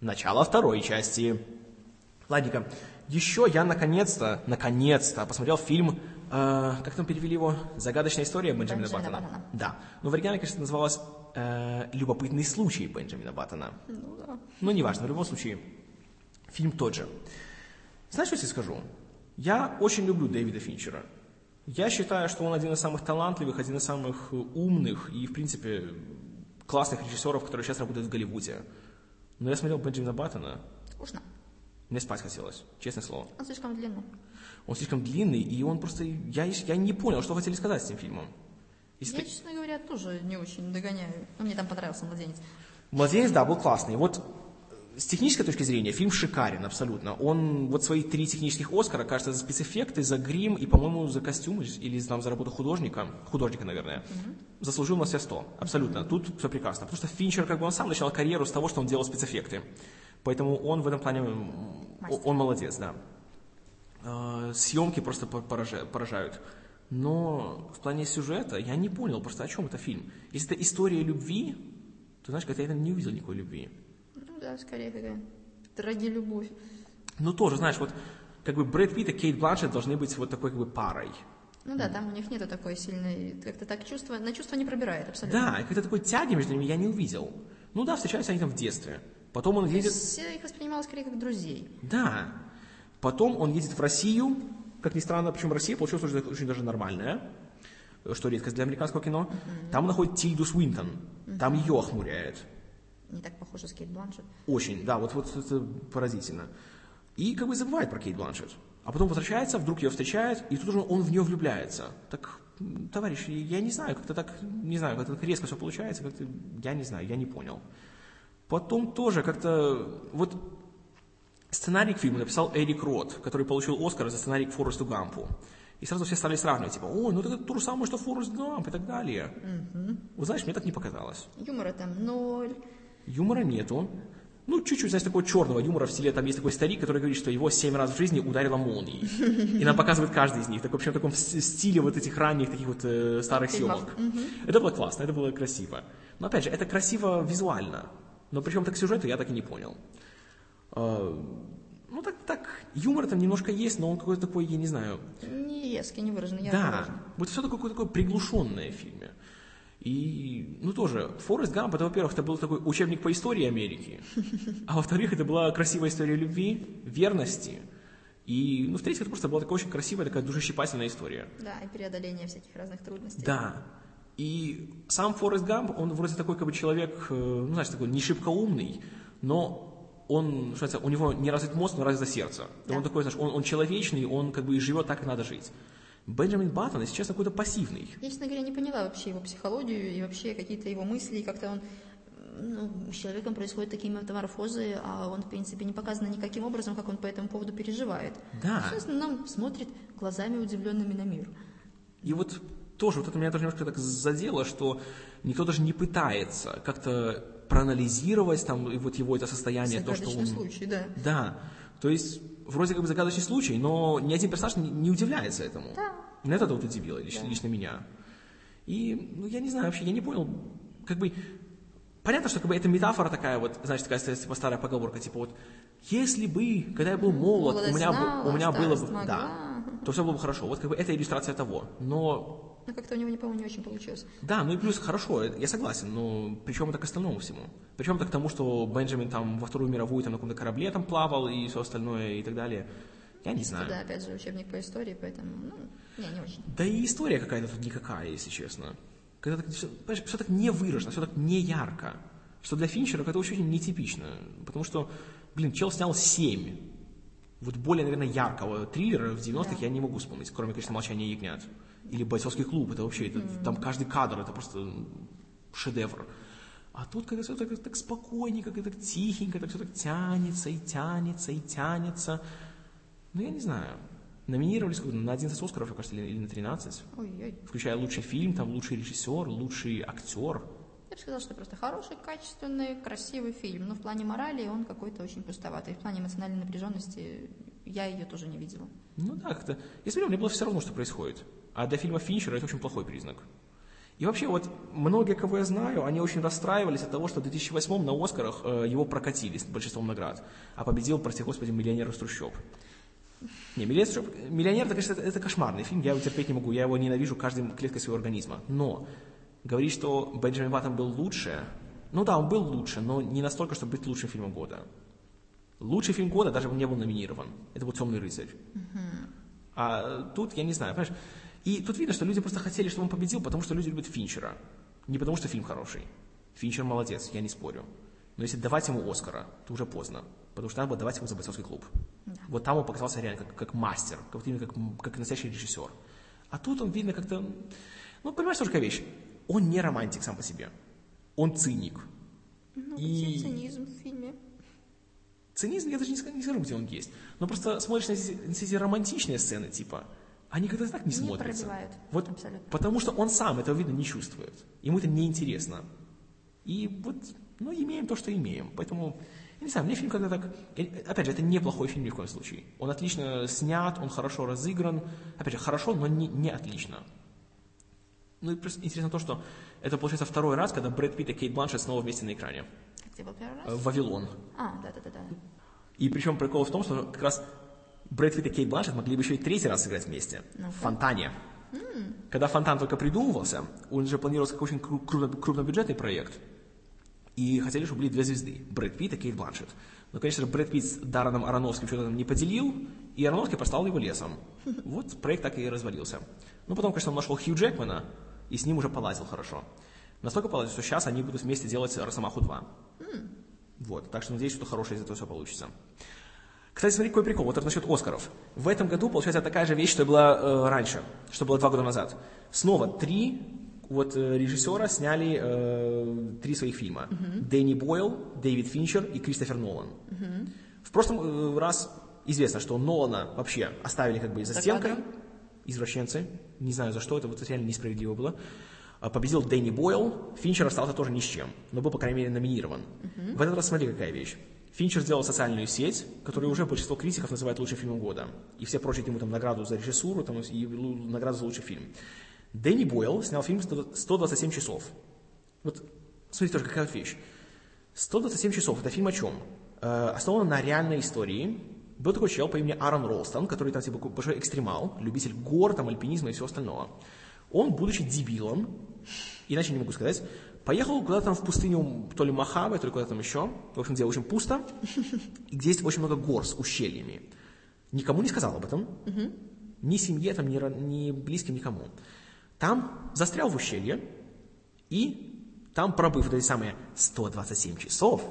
начало второй части. Ладненько. Еще я наконец-то, наконец-то посмотрел фильм, э, как там перевели его? «Загадочная история» Бенджамина, Бенджамина Баттона. Баттона. Да. Но в оригинале, кажется, это называлось э, «Любопытный случай» Бенджамина Баттона. Ну да. Ну, неважно, в любом случае, фильм тот же. Знаешь, что я тебе скажу? Я очень люблю Дэвида Финчера. Я считаю, что он один из самых талантливых, один из самых э, умных и, в принципе, классных режиссеров, которые сейчас работают в Голливуде. Но я смотрел Бенджамина Баттона, Скучно. мне спать хотелось, честное слово. Он слишком длинный. Он слишком длинный, и он просто... Я, я не понял, что хотели сказать с этим фильмом. Если Я, ты- честно говоря, тоже не очень догоняю. Но мне там понравился «Младенец». Младенец, да, был классный. Вот с технической точки зрения фильм шикарен абсолютно. Он вот свои три технических Оскара, кажется, за спецэффекты, за грим и, по-моему, за костюмы или там, за работу художника, художника, наверное, заслужил на все сто. Абсолютно. Тут все прекрасно. Потому что Финчер, как бы он сам начал карьеру с того, что он делал спецэффекты. Поэтому он в этом плане, Мастер. он молодец, да. Э, Съемки просто по- поража- поражают. Но в плане сюжета я не понял просто, о чем это фильм. Если это история любви, то, знаешь, как-то я не увидел никакой любви. Да, скорее какая ради любовь. Ну, тоже, знаешь, вот как бы Брэд Питт и Кейт Бланшетт должны быть вот такой как бы парой. Ну да, там у них нету такой сильной, как-то так чувство, на чувство не пробирает абсолютно. Да, и какой-то такой тяги между ними я не увидел. Ну да, встречаются они там в детстве. Потом он едет... Я их воспринимала скорее как друзей. Да. Потом он едет в Россию, как ни странно, причем Россия получилась очень, очень даже нормальная, что редкость для американского кино. Там он находит Тильду Свинтон, там ее охмуряет. Не так похоже с Кейт Бланшет. Очень, да, вот, вот это поразительно. И как бы забывает про Кейт Бланшетт. А потом возвращается, вдруг ее встречает, и тут уже он в нее влюбляется. Так, товарищ, я не знаю, как-то так, не знаю, как-то так резко все получается, как-то, я не знаю, я не понял. Потом тоже как-то, вот сценарий к фильму написал Эрик Рот, который получил Оскар за сценарий к Форесту Гампу. И сразу все стали сравнивать, типа, ой, ну это то же самое, что Форест Гамп и так далее. Вы знаешь, мне так не показалось. Юмора там ноль. Юмора нету. Ну, чуть-чуть, знаешь, такого черного юмора в стиле, там есть такой старик, который говорит, что его семь раз в жизни ударила молнией. И нам показывает каждый из них. Так, в общем, в таком стиле вот этих ранних таких вот э, старых съемок. Это было классно, это было красиво. Но, опять же, это красиво визуально. Но причем так сюжету я так и не понял. А, Ну, так, так, юмор там немножко есть, но он какой-то такой, я не знаю, Не резкий, не выраженный, я да, вот все такое, такое приглушенное в фильме. И, ну тоже, Форест Гамп, это, во-первых, это был такой учебник по истории Америки, а во-вторых, это была красивая история любви, верности, и, ну, в-третьих, это просто была такая очень красивая, такая душещипательная история. Да, и преодоление всяких разных трудностей. Да. И сам Форест Гамп, он вроде такой как бы человек, э, ну, знаешь, такой не шибко умный, но он, что у него не развит мозг, но развито сердце. Да. Он такой, знаешь, он, он человечный, он как бы и живет так, как надо жить. Бенджамин Баттон, если честно, какой-то пассивный. Я, честно говоря, не поняла вообще его психологию и вообще какие-то его мысли, и как-то он ну, с человеком происходят такие метаморфозы, а он, в принципе, не показано никаким образом, как он по этому поводу переживает. Да. В основном смотрит глазами удивленными на мир. И вот тоже вот это меня тоже немножко так задело, что никто даже не пытается как-то проанализировать там и вот его это состояние, то, что он... случай, да. Да, то есть вроде как бы загадочный случай, но ни один персонаж не, не удивляется этому. Да. Меня это вот удивило, лично, Да. лично меня. И, ну, я не знаю, вообще, я не понял, как бы, понятно, что как бы это метафора такая вот, знаешь, такая типа старая поговорка, типа вот, если бы, когда я был молод, у меня, знала, у меня было бы, да, то все было бы хорошо. Вот как бы это иллюстрация того. Но Но как-то у него, не по-моему, не очень получилось. да, ну и плюс хорошо, я согласен, но причем это к остальному всему. Причем это к тому, что Бенджамин там во Вторую мировую там на каком-то корабле там плавал и все остальное и так далее. Я не знаю. Да, опять же, учебник по истории, поэтому, ну, не, не очень. Да и история какая-то тут никакая, если честно. Когда так, все, все так не выражено, все так не ярко. Что для Финчера это очень нетипично. Потому что, блин, чел снял семь. Вот более, наверное, яркого триллера в 90-х я не могу вспомнить, кроме, конечно, «Молчания ягнят». Или «Бойцовский клуб». Это вообще, это, там каждый кадр, это просто шедевр. А тут когда все так, так спокойненько, как так тихенько, так все так тянется и тянется и тянется. Ну, я не знаю. Номинировались на 11 Оскаров, мне кажется, или, или на 13. Ой-ой. Включая лучший фильм, там лучший режиссер, лучший актер. Я бы сказала, что просто хороший, качественный, красивый фильм. Но в плане морали он какой-то очень пустоватый. В плане эмоциональной напряженности я ее тоже не видела. Ну да, как-то. Я смотрю, мне было все равно, что происходит. А для фильма Финчера это очень плохой признак. И вообще, вот многие, кого я знаю, они очень расстраивались от того, что в 2008 на Оскарах э, его прокатили с большинством наград, а победил, прости господи, «Миллионер из трущоб». Не, «Миллионер, из трущоб», «Миллионер» это, конечно, это, это кошмарный фильм, я его терпеть не могу, я его ненавижу каждой клеткой своего организма. Но говорить, что Бенджамин Баттон был лучше, ну да, он был лучше, но не настолько, чтобы быть лучшим фильмом года. Лучший фильм года даже не был номинирован. Это был «Темный рыцарь». А тут, я не знаю, понимаешь, и тут видно, что люди просто хотели, чтобы он победил, потому что люди любят Финчера. Не потому что фильм хороший. Финчер молодец, я не спорю. Но если давать ему Оскара, то уже поздно. Потому что надо было давать ему за бойцовский клуб. Да. Вот там он показался реально как, как мастер, как, именно как, как настоящий режиссер. А тут он видно как-то... Ну, понимаешь, тоже какая вещь? Он не романтик сам по себе. Он циник. Ну, и... цинизм в фильме. Цинизм, я даже не скажу, не скажу, где он есть. Но просто смотришь на эти, на эти романтичные сцены, типа, они как-то так не, не смотрятся. Пробивают. Вот, Абсолютно. потому что он сам этого видно не чувствует. Ему это неинтересно. И вот, ну, имеем то, что имеем. Поэтому, я не знаю, мне фильм когда так... Опять же, это неплохой фильм ни в коем случае. Он отлично снят, он хорошо разыгран. Опять же, хорошо, но не, не отлично. Ну и просто интересно то, что это получается второй раз, когда Брэд Питт и Кейт Бланшет снова вместе на экране. Где был первый раз? Вавилон. А, да-да-да. И причем прикол в том, что как раз Брэд Питт и Кейт Бланшет могли бы еще и третий раз сыграть вместе. Ну, в «Фонтане». Mm. Когда «Фонтан» только придумывался, он же планировался как очень крупнобюджетный проект. И хотели, чтобы были две звезды. Брэд Питт и Кейт Бланшет. Но, конечно же, Брэд Питт с Дарреном Ароновским что-то там не поделил, и Ароновский поставил его лесом. Вот проект так и развалился. Ну, потом, конечно, он нашел Хью Джекмана, и с ним уже полазил хорошо. Настолько полазил, что сейчас они будут вместе делать «Росомаху 2». Mm. Вот, так что надеюсь, что хорошее из этого все получится. Кстати, смотри, какой прикол, вот это насчет Оскаров. В этом году, получается, такая же вещь, что была э, раньше, что было два года назад. Снова три вот э, режиссера сняли э, три своих фильма. Uh-huh. Дэнни Бойл, Дэвид Финчер и Кристофер Нолан. Uh-huh. В прошлом э, раз известно, что Нолана вообще оставили как бы за стенкой. Извращенцы. Не знаю за что, это вот реально несправедливо было. А, победил Дэнни Бойл, Финчер остался тоже ни с чем, но был, по крайней мере, номинирован. Uh-huh. В этот раз смотри, какая вещь. Финчер сделал социальную сеть, которую уже большинство критиков называют лучшим фильмом года. И все прочат ему там награду за режиссуру там, и награду за лучший фильм. Дэнни Бойл снял фильм 127 часов. Вот смотрите тоже, какая вот вещь. 127 часов, это фильм о чем? Э, основан на реальной истории. Был такой чел по имени Аарон Ролстон, который там типа большой экстремал, любитель гор, там, альпинизма и всего остального. Он, будучи дебилом, иначе не могу сказать, Поехал куда-то там в пустыню, то ли Махаве, то ли куда-то там еще, в общем, где очень пусто, и где есть очень много гор с ущельями. Никому не сказал об этом, ни семье, там, ни, ни близким, никому. Там застрял в ущелье, и там, пробыв вот эти самые 127 часов,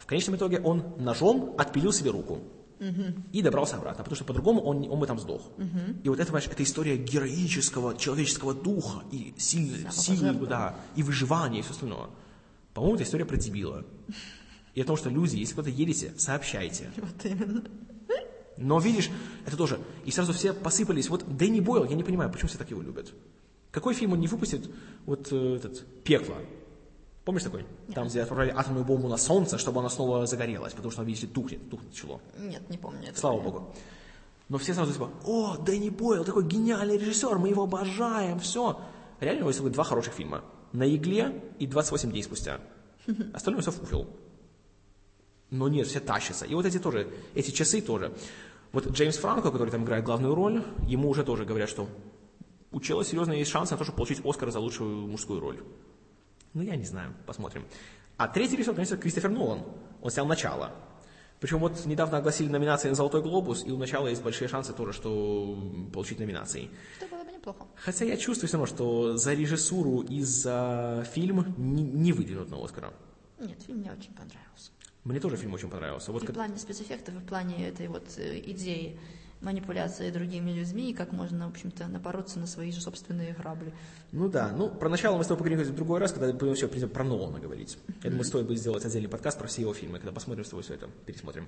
в конечном итоге он ножом отпилил себе руку угу. и добрался обратно, потому что по-другому он, он бы там сдох. Угу. И вот это, понимаешь, это история героического человеческого духа и силы, силы да, и выживания и все остальное. По-моему, это история про дебила. И о том, что люди, если куда-то едете, сообщайте. Вот именно. Но видишь, это тоже. И сразу все посыпались. Вот Дэнни Бойл, я не понимаю, почему все так его любят. Какой фильм он не выпустит? Вот э, этот «Пекло». Помнишь такой? Нет. Там, где отправляли атомную бомбу на Солнце, чтобы она снова загорелась, потому что, видите, тухнет, тухнет начало. Нет, не помню. Это Слава Богу. Но все сразу типа, о, Дэнни Бойл, такой гениальный режиссер, мы его обожаем, все. Реально у него есть два хороших фильма. «На игле» и «28 дней спустя». Остальное все фуфел. Но нет, все тащатся. И вот эти тоже, эти часы тоже. Вот Джеймс Франко, который там играет главную роль, ему уже тоже говорят, что у Чела серьезно есть шанс на то, чтобы получить Оскар за лучшую мужскую роль. Ну, я не знаю, посмотрим. А третий режиссер, конечно, Кристофер Нолан. Он снял «Начало». Причем вот недавно огласили номинации на «Золотой глобус», и у «Начала» есть большие шансы тоже, что получить номинации. Что было бы неплохо. Хотя я чувствую все равно, что за режиссуру и за фильм не, не выдвинут на «Оскара». Нет, фильм мне очень понравился. Мне тоже фильм очень понравился. Вот и как... в плане спецэффектов, и в плане этой вот э, идеи манипуляции другими людьми и как можно, в общем-то, напороться на свои же собственные грабли. Ну да, ну про начало мы с тобой поговорим в другой раз, когда будем все про Нолана говорить. Я думаю, стоит будет сделать отдельный подкаст про все его фильмы, когда посмотрим с тобой все это, пересмотрим.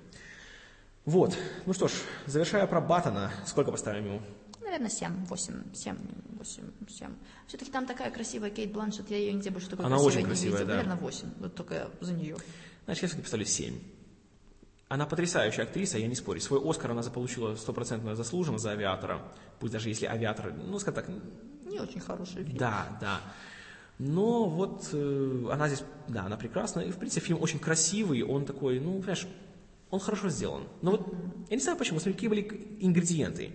Вот, ну что ж, завершая про Баттона, сколько поставим ему? Наверное, 7, 8, 7, 8, 7. Все-таки там такая красивая Кейт Бланшет, я ее нигде больше такой Она очень красивая, не видел. да. Наверное, 8, вот только за нее. Значит, я все-таки поставлю 7. Она потрясающая актриса, я не спорю. Свой Оскар она заполучила стопроцентно заслуженно за «Авиатора». Пусть даже если «Авиатор», ну, скажем так... Не очень хороший фильм. Да, да. Но вот э, она здесь, да, она прекрасна. И, в принципе, фильм очень красивый, он такой, ну, понимаешь, он хорошо сделан. Но вот, я не знаю почему, смотри, какие были ингредиенты.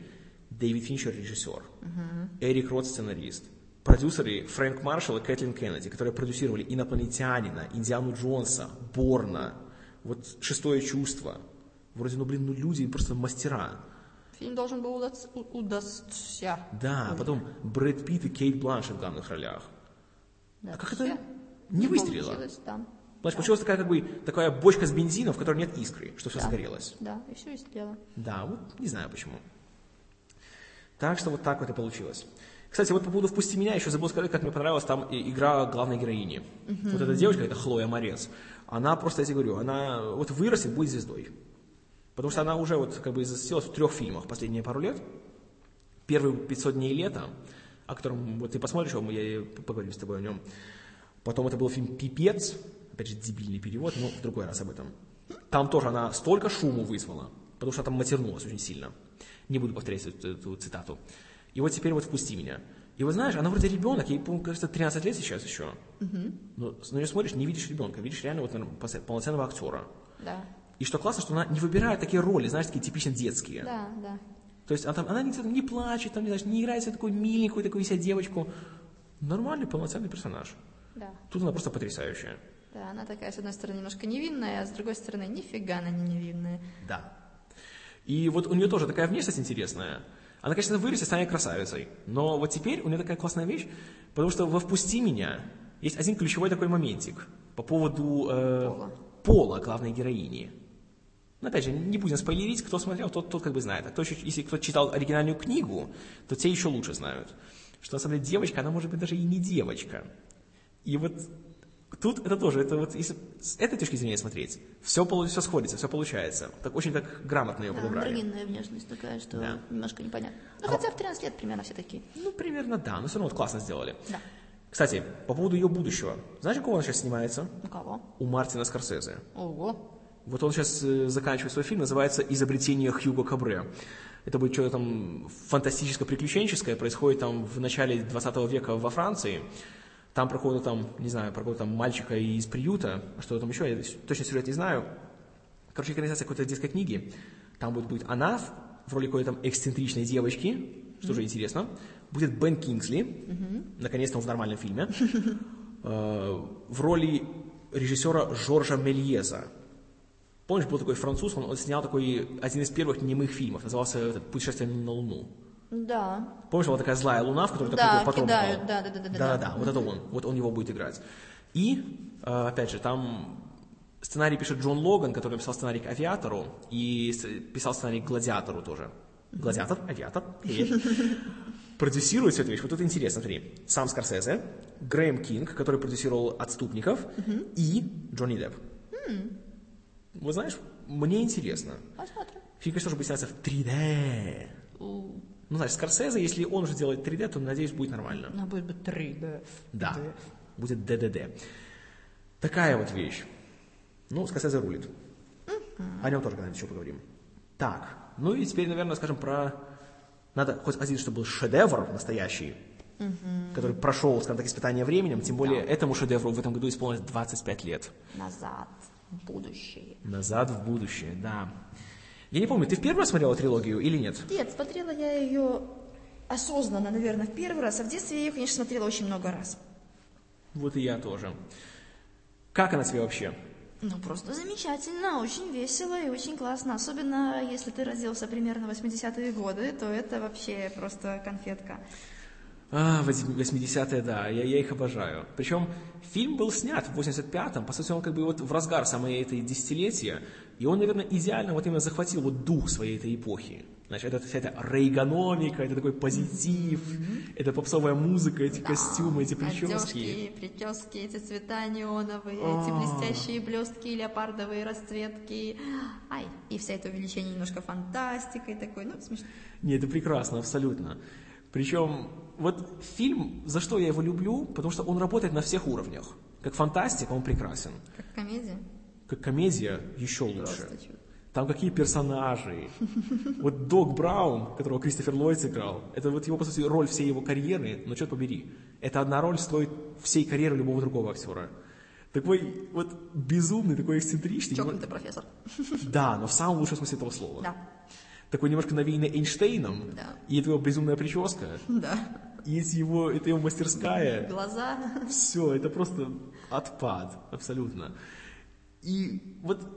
Дэвид Финчер режиссер, Эрик Рот сценарист, продюсеры Фрэнк Маршалл и Кэтлин Кеннеди, которые продюсировали «Инопланетянина», «Индиану Джонса», «Борна», вот «Шестое чувство». Вроде, ну, блин, ну, люди просто мастера. Фильм должен был удаться. удастся. Да, а потом Брэд Питт и Кейт Бланшет в главных ролях. Да, А как это всё. не выстрелило? Да. Значит, получилась такая, как бы, такая бочка с бензином, в которой нет искры, что все Да. загорелось. Да, и все сделано. Да, вот не знаю почему. Так что вот так вот и получилось. Кстати, вот по поводу «Впусти меня» еще забыл сказать, как мне понравилась там игра главной героини. Вот эта девочка, это Хлоя Морец, она просто, я тебе говорю, она вот вырастет, будет звездой. Потому что она уже вот как бы засветилась в трех фильмах последние пару лет. Первый «500 дней лета», о котором вот ты посмотришь, его, я поговорим с тобой о нем. Потом это был фильм «Пипец», опять же, дебильный перевод, но в другой раз об этом. Там тоже она столько шуму вызвала, потому что там матернулась очень сильно. Не буду повторять эту, эту цитату. И вот теперь вот «Впусти меня». И вот знаешь, она вроде ребенок, ей, по-моему, кажется, 13 лет сейчас еще. Но на нее смотришь, не видишь ребенка, видишь реально вот наверное, полноцен- полноценного актера. Да. И что классно, что она не выбирает такие роли, знаешь, такие типично детские. Да, да. То есть она, там, она не, не плачет, там, не, знаешь, не играет себе такую миленькую, такую себя девочку. Нормальный, полноценный персонаж. Да. Тут она просто потрясающая. Да, она такая, с одной стороны, немножко невинная, а с другой стороны, нифига она не невинная. Да. И вот у нее тоже такая внешность интересная. Она, конечно, вырастет, станет красавицей. Но вот теперь у нее такая классная вещь, потому что во «Впусти меня» есть один ключевой такой моментик по поводу э, Пола. пола главной героини. Но опять же, не будем спойлерить, кто смотрел, тот, тот как бы знает. А кто еще, если кто читал оригинальную книгу, то те еще лучше знают. Что на самом деле девочка, она может быть даже и не девочка. И вот тут это тоже, это вот если с этой точки зрения смотреть, все, все сходится, все получается. Так очень так грамотно ее Да, подобрали. андрогинная внешность такая, что Да. немножко непонятно. Ну, А- хотя в 13 лет примерно все такие. Ну, примерно да, но все равно вот классно сделали. Да. Кстати, по поводу ее будущего. Знаешь, у кого она сейчас снимается? У кого? У Мартина Скорсезе. Ого. Вот он сейчас э, заканчивает свой фильм, называется «Изобретение Хьюго Кабре». Это будет что-то там фантастическо-приключенческое, происходит там в начале 20 века во Франции. Там проходит там, не знаю, проходит там мальчика из приюта, что там еще, я точно сюжет не знаю. Короче, экранизация какой-то детской книги. Там будет, будет она в- в роли какой-то там эксцентричной девочки, что же интересно. Будет Бен Кингсли, наконец-то он в нормальном фильме, э, в роли режиссера Жоржа Мельеза. Помнишь, был такой француз, он, он снял такой один из первых немых фильмов, назывался этот «Путешествие на Луну». Да. Помнишь, была такая злая луна, в которую Да, такой потом кидают, попал? да, да, да, да, да. Да-да-да, вот это он, вот он его будет играть. И, э, опять же, там сценарий пишет Джон Логан, который написал сценарий к «Авиатору», и писал сценарий к «Гладиатору» тоже. «Гладиатор», «Авиатор». Продюсирует всю эту вещь. Вот это интересно, смотри. Сам Скорсезе, Грэм Кинг, который продюсировал «Отступников», и Джонни Депп. Вот знаешь, мне интересно. Посмотрим. Фильм, конечно, тоже будет сняться в 3D. У, Ну, знаешь, Скорсезе, если он уже делает 3D, то, надеюсь, будет нормально. Она будет бы 3D. Да, Да. будет ДДД. Такая вот вещь. Ну, Скорсезе рулит. О нем тоже когда-нибудь еще поговорим. Так, ну и теперь, наверное, скажем про... Надо хоть один, чтобы был шедевр настоящий, который прошел, скажем так, испытание временем, тем более этому шедевру в этом году исполнилось 25 лет. Назад. В будущее. Назад в будущее, да. Я не помню, ты в первый раз смотрела трилогию или нет? Нет, смотрела я ее осознанно, наверное, в первый раз, а в детстве я ее, конечно, смотрела очень много раз. Вот и я тоже. Как она тебе вообще? Ну, просто замечательно, очень весело и очень классно. Особенно, если ты родился примерно в 80-е годы, то это вообще просто конфетка. А, 80-е, да, я, я их обожаю. Причем фильм был снят в 85-м, по сути, он как бы вот в разгар самой этой десятилетия, и он, наверное, идеально вот именно захватил вот дух своей этой эпохи. Значит, это вся эта рейгономика, это такой позитив, это попсовая музыка, эти костюмы, эти прически. Одежки, прически, эти цвета неоновые, А. эти блестящие блестки, леопардовые расцветки. Ай, и вся это увеличение немножко фантастикой такой, ну, смешно. Не, это прекрасно, абсолютно. Причем, вот фильм, за что я его люблю, потому что он работает на всех уровнях. Как фантастика, он прекрасен. Как комедия. Как комедия, еще лучше. Там какие персонажи. Вот Док Браун, которого Кристофер Ллойд сыграл, это вот его, по сути, роль всей его карьеры, но что побери. Это одна роль стоит всей карьеры любого другого актера. Такой вот безумный, такой эксцентричный. Чокнутый профессор. Да, но в самом лучшем смысле этого слова. Да. Такой немножко навеянный Эйнштейном. Да. И это его безумная прическа. Да. И эти его, это его мастерская. Глаза. Все, это просто отпад, абсолютно. И вот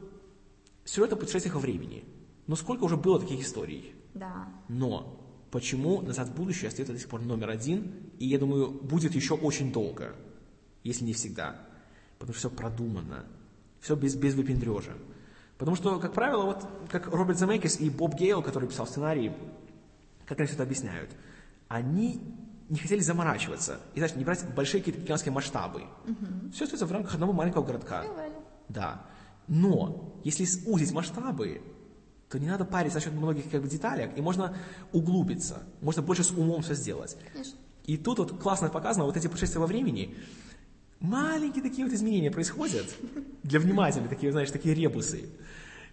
сюжет о путешествиях во времени. Но сколько уже было таких историй? Да. Но почему «Назад в будущее» остается до сих пор номер один, и, я думаю, будет еще очень долго, если не всегда. Потому что все продумано, все без, без выпендрежа. Потому что, как правило, вот как Роберт Земекис и Боб Гейл, который писал сценарий, как они все это объясняют, они не хотели заморачиваться и, знаешь, не брать большие какие-то гигантские масштабы. Все остается в рамках одного маленького городка. Делали. Да. Но если сузить масштабы, то не надо париться насчет многих как бы, деталек, и можно углубиться, можно больше с умом все сделать. Конечно. И тут вот классно показано, вот эти путешествия во времени, маленькие такие вот изменения происходят для внимателей, такие, знаешь, такие ребусы,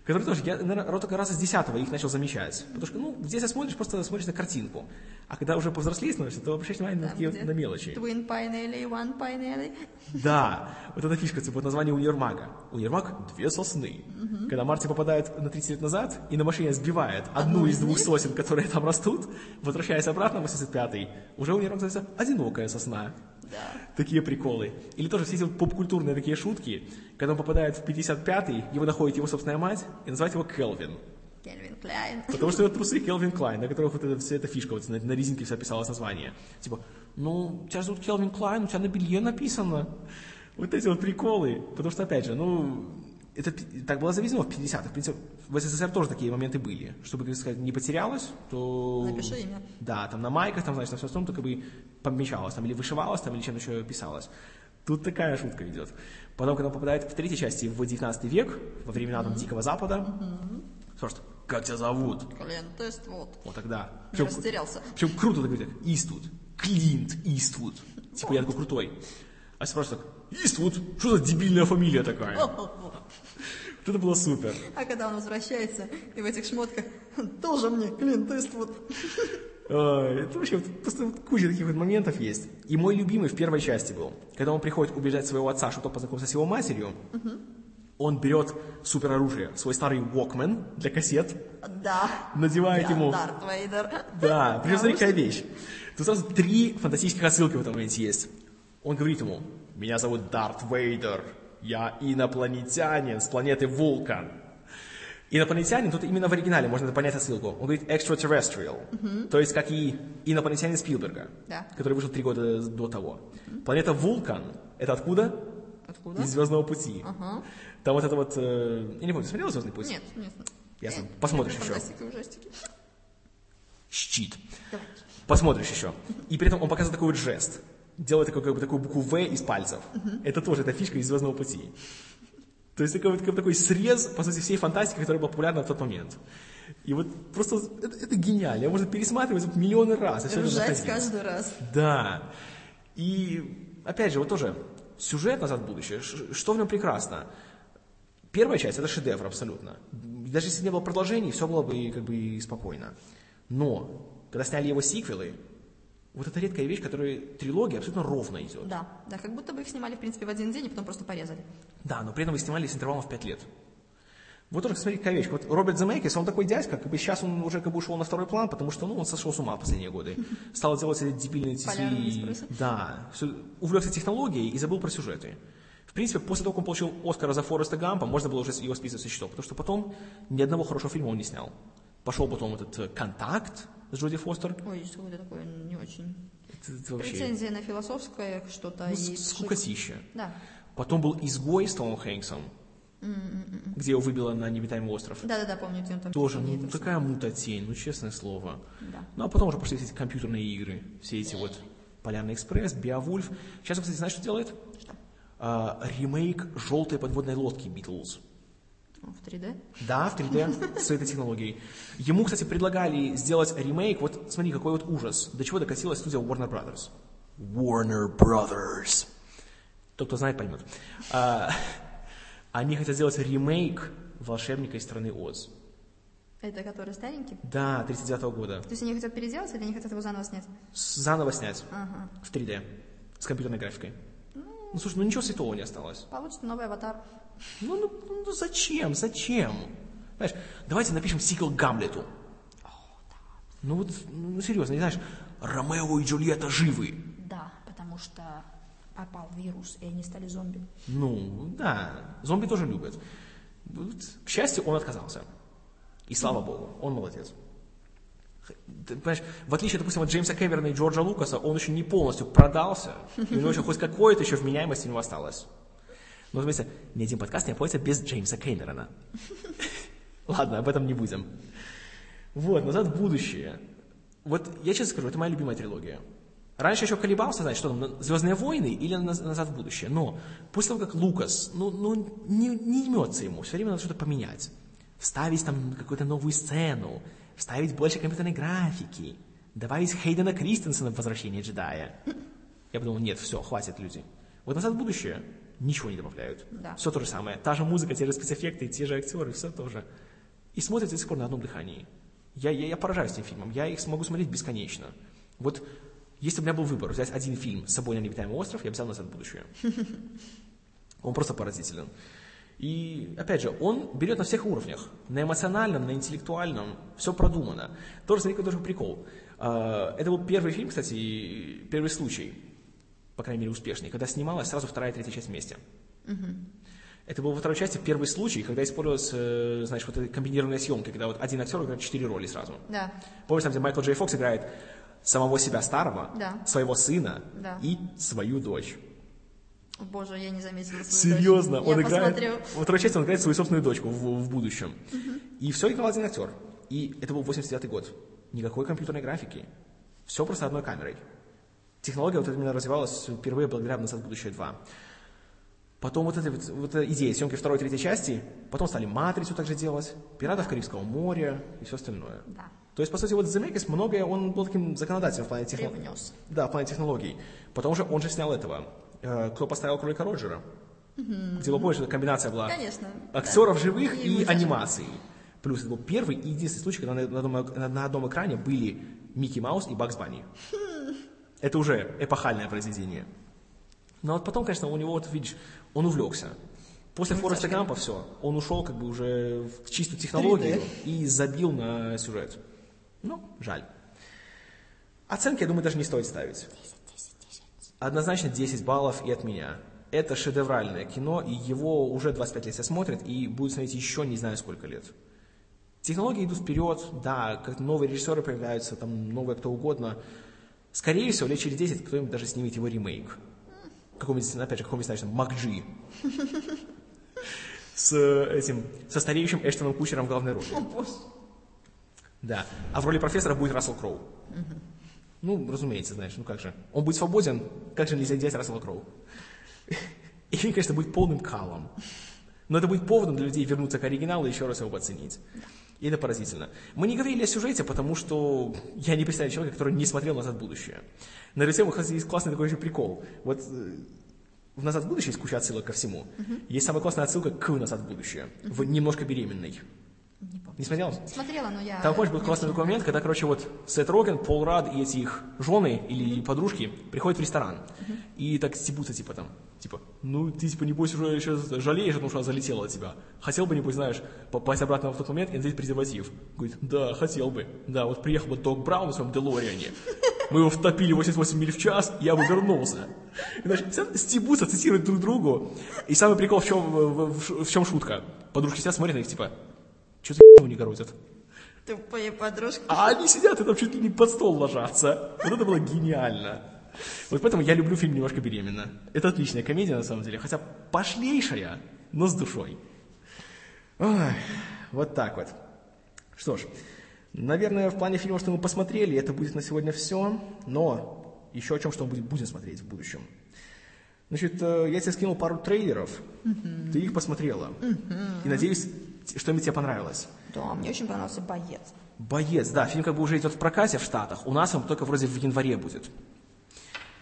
которые тоже, я, наверное, только раз из десятого их начал замечать. Потому что, ну, здесь смотришь, просто смотришь на картинку. А когда уже повзрослее становишься, то обращаешь внимание на такие на мелочи. Twin Pine Alley, One Pine Alley. Да, вот эта фишка, типа, вот название универмага. Универмаг – две сосны. Когда Марти попадает на 30 лет назад и на машине сбивает одну, Одну из двух сосен, которые там растут, возвращаясь обратно в 85-й, уже универмаг называется «одинокая сосна». Да. Такие приколы. Или тоже все эти попкультурные такие шутки, когда он попадает в 55-й, его находит его собственная мать и называет его Calvin. Calvin Klein. Потому что это трусы Calvin Klein, на которых вот эта, вся эта фишка, вот на, на резинке вся писалось название. Типа, ну, тебя тут Calvin Klein, у тебя на белье написано. Вот эти вот приколы. Потому что, опять же, ну, это так было завезено в 50-х. В принципе, в СССР тоже такие моменты были. Чтобы, так сказать, не потерялось, то... Напиши имя. Да, там на майках, там, значит, на все остальном только бы помещалось, там или вышивалось, там или чем-то еще писалось. Тут такая шутка идет. Потом, когда он попадает в третьей части в 19 век, во времена там, Дикого Запада, спрашивает, как тебя зовут? Клиент тест, вот. Тогда. Причем, растерялся. причем круто так говорят. Иствуд. Клинт Иствуд. Типа я такой крутой. А спрашивают так, Иствуд? Что за дебильная фамилия такая? Вот это было супер. А когда он возвращается и в этих шмотках, тоже мне Клинт Иствуд. Ой, это вообще просто куча таких вот моментов есть. И мой любимый в первой части был, когда он приходит убеждать своего отца, что тот познакомился с его матерью, он берет супероружие, свой старый Walkman для кассет, Да. надевает ему... Дарт Вейдер. Да, причем смотри, какая вещь. Тут сразу три фантастических отсылки в этом моменте есть. Он говорит ему, меня зовут Дарт Вейдер, я инопланетянин с планеты Вулкан. Инопланетянин, тут именно в оригинале можно понять отсылку. Он говорит extraterrestrial, то есть как и инопланетянин Спилберга, Да. который вышел три года до того. Планета Вулкан, это откуда? Откуда? Из Звездного пути. Ага. Там вот это вот, э, я не помню, ты смотрел Звездный путь? Нет, нет. Ясно. Э, Посмотришь еще. Щит. Давай. Посмотришь еще. И при этом он показывает такой вот жест. Делает такой, как бы, такую букву В из пальцев. Это тоже эта фишка из «Звездного пути». То есть такой, бы такой срез, по сути, всей фантастики, которая была популярна в тот момент. И вот просто это, это гениально. Я можно пересматривать миллионы раз. и всё равно Ржать каждый раз. Да. И опять же, вот тоже сюжет «Назад в будущее», что в нем прекрасно? Первая часть – это шедевр абсолютно. Даже если не было продолжений, все было бы как бы спокойно. Но, когда сняли его сиквелы, вот это редкая вещь, которая трилогия абсолютно ровно идет. Да, да, как будто бы их снимали, в принципе, в один день, и потом просто порезали. Да, но при этом вы снимали с интервалом в 5 лет. Вот тоже, смотри, какая вещь. Вот Роберт Земекис, он такой дядька, как бы сейчас он уже как бы ушел на второй план, потому что, ну, он сошел с ума в последние годы. Стал делать эти дебильные экспрессы. Да, увлекся технологией и забыл про сюжеты. В принципе, после того, как он получил Оскара за Фореста Гампа, можно было уже его списывать со счетов, потому что потом ни одного хорошего фильма он не снял. Пошел потом этот «Контакт» с Джоди Фостер. Ой, что это такое, не очень. Это, это вообще Претензия на философское что-то ну, и... скукотища. Да. Потом был «Изгой» с Томом Хэнксом, где его выбило на необитаемый остров. Да-да-да, помню, где он там... Тоже, ну, это такая мутатень, ну, честное слово. Да. Ну, а потом уже пошли все эти компьютерные игры, все эти вот Полярный экспресс, Биовульф. Сейчас, кстати, знаешь, что делает? А, ремейк желтой подводной лодки Beatles. В 3D? Да, в 3D с этой технологией. Ему, кстати, предлагали сделать ремейк. Вот смотри, какой вот ужас. До чего докатилась студия Warner Brothers. Warner Brothers. Тот, кто знает, поймет. А, они хотят сделать ремейк волшебника из страны Оз. Это который старенький? Да, 39 года. То есть они хотят переделать или они хотят его заново снять? Заново снять Ага. в 3D с компьютерной графикой. Ну, слушай, ну ничего святого не осталось. Получится новый аватар. Ну, ну, ну зачем, зачем? Знаешь, давайте напишем сиквел Гамлету. Ну вот, ну серьезно, не знаешь, Ромео и Джульетта живы. Да, потому что попал вирус, и они стали зомби. Ну, да, зомби тоже любят. Вот, К счастью, он отказался. И слава богу, он молодец. Ты понимаешь, в отличие, допустим, от Джеймса Кэмерона и Джорджа Лукаса, он еще не полностью продался, и у него еще хоть какое-то еще вменяемость у него осталось. В смысле, ни один подкаст не обходится без Джеймса Кэмерона. Ладно, об этом не будем. Вот, «Назад в будущее». Вот я честно скажу, это моя любимая трилогия. Раньше еще колебался, знаешь, что там, «Звездные войны» или «Наз- «Назад в будущее». Но после того, как Лукас, ну, ну не, не имется ему, все время надо что-то поменять. Вставить там какую-то новую сцену, вставить больше компьютерной графики, добавить Хейдена Кристенсена в «Возвращение джедая». Я подумал, нет, все, хватит, люди. Вот «Назад в будущее» ничего не добавляют. Да. Все то же самое. Та же музыка, те же спецэффекты, те же актеры, все то же. И смотрится до сих пор на одном дыхании. Я, я, я поражаюсь этим фильмом. Я их смогу смотреть бесконечно. Вот если бы у меня был выбор взять один фильм с собой на необитаемый остров, я бы взял «Назад в будущее». Он просто поразителен. И, опять же, он берет на всех уровнях. На эмоциональном, на интеллектуальном. Все продумано. Тоже, смотри, какой тоже прикол. А, Это был первый фильм, кстати, первый случай, по крайней мере, успешный, когда снималась сразу вторая и третья часть вместе. Это был во второй части первый случай, когда использовалась, э, знаешь, вот эта комбинированная съемка, когда вот один актер играет четыре роли сразу. Да. Помнишь, там, где Майкл Джей Фокс играет самого себя старого, Да. своего сына Да. и свою дочь. Боже, я не заметила свою Серьезно, дочь. он я играет, посмотрю. во второй части он играет свою собственную дочку в, в будущем. И все играл один актер. И это был 89 год. Никакой компьютерной графики. Все просто одной камерой. Технология вот именно развивалась впервые благодаря «Назад в будущее 2». Потом вот эта, вот, вот эта идея съемки второй и третьей части, потом стали «Матрицу» также делать, «Пиратов Карибского моря» и все остальное. Да. То есть, по сути, вот Земекис многое, он был таким законодателем в плане. Привнес. Да, в плане технологий. Потом же он же снял этого, э, кто поставил кролика Роджера. Где была, помнишь, комбинация была Конечно. актеров да. живых И и, анимации. Плюс это был первый и единственный случай, когда на, на одном, на- на одном экране были Микки Маус и Бакс Банни. Это уже эпохальное произведение. Но вот потом, конечно, у него, вот видишь, он увлекся. После Фореста Гампа все, он ушел как бы уже в чистую технологию 3D. и забил на сюжет. Ну, жаль. Оценки, я думаю, даже не стоит ставить. Однозначно 10 баллов и от меня. Это шедевральное кино, и его уже 25 лет все смотрят, и будет смотреть еще не знаю сколько лет. Технологии идут вперед, да, как новые режиссеры появляются, там новые кто угодно. Скорее всего, лет через 10 кто-нибудь даже снимет его ремейк. Какой-нибудь, опять же, какой-нибудь, там, Макджи. С этим, со стареющим Эштоном Кучером в главной роли. Да. А в роли профессора будет Рассел Кроу. Ну, разумеется, знаешь, ну как же. Он будет свободен, как же нельзя взять Рассела Кроу? И конечно, будет полным калом. Но это будет поводом для людей вернуться к оригиналу и еще раз его оценить. И это поразительно. Мы не говорили о сюжете, потому что я не представляю человека, который не смотрел «Назад в будущее». На кстати, есть классный такой же прикол. Вот э, в «Назад в будущее» есть куча отсылок ко всему. Есть самая классная отсылка к «Назад в будущее». В «Немножко беременной». Не помню. Не смотрел? Смотрела, но я... Там, помнишь, был классный момент, когда, короче, вот Сет Роген, Пол Рад и эти их жены или подружки приходят в ресторан и так стебутся, типа там, типа, ну, ты, типа, небось, уже сейчас жалеешь, потому что она залетела от тебя. Хотел бы, небось, знаешь, попасть обратно в тот момент и надеть презерватив. Говорит, да, хотел бы. Да, вот приехал бы Док Браун на своем Делориане. Мы его втопили 88 миль в час, я бы вернулся. И, значит, стебутся, цитируют друг другу. И самый прикол, в чем, в, в- в чем шутка. Подружки сидят, смотрят на них, типа, что за не городят? Тупые подружки. А они сидят и там чуть ли не под стол ложатся. Вот это было гениально. Вот поэтому я люблю фильм «Немножко беременна». Это отличная комедия, на самом деле. Хотя пошлейшая, но с душой. Ой, вот так вот. Что ж, наверное, в плане фильма, что мы посмотрели, это будет на сегодня все. Но еще о чем, что мы будем, смотреть в будущем. Значит, э, я тебе скинул пару трейлеров. Ты их посмотрела. И надеюсь, что-нибудь тебе понравилось. Да, мне очень понравился боец. Боец, да, фильм как бы уже идет в прокате в Штатах. У нас он только вроде в январе будет.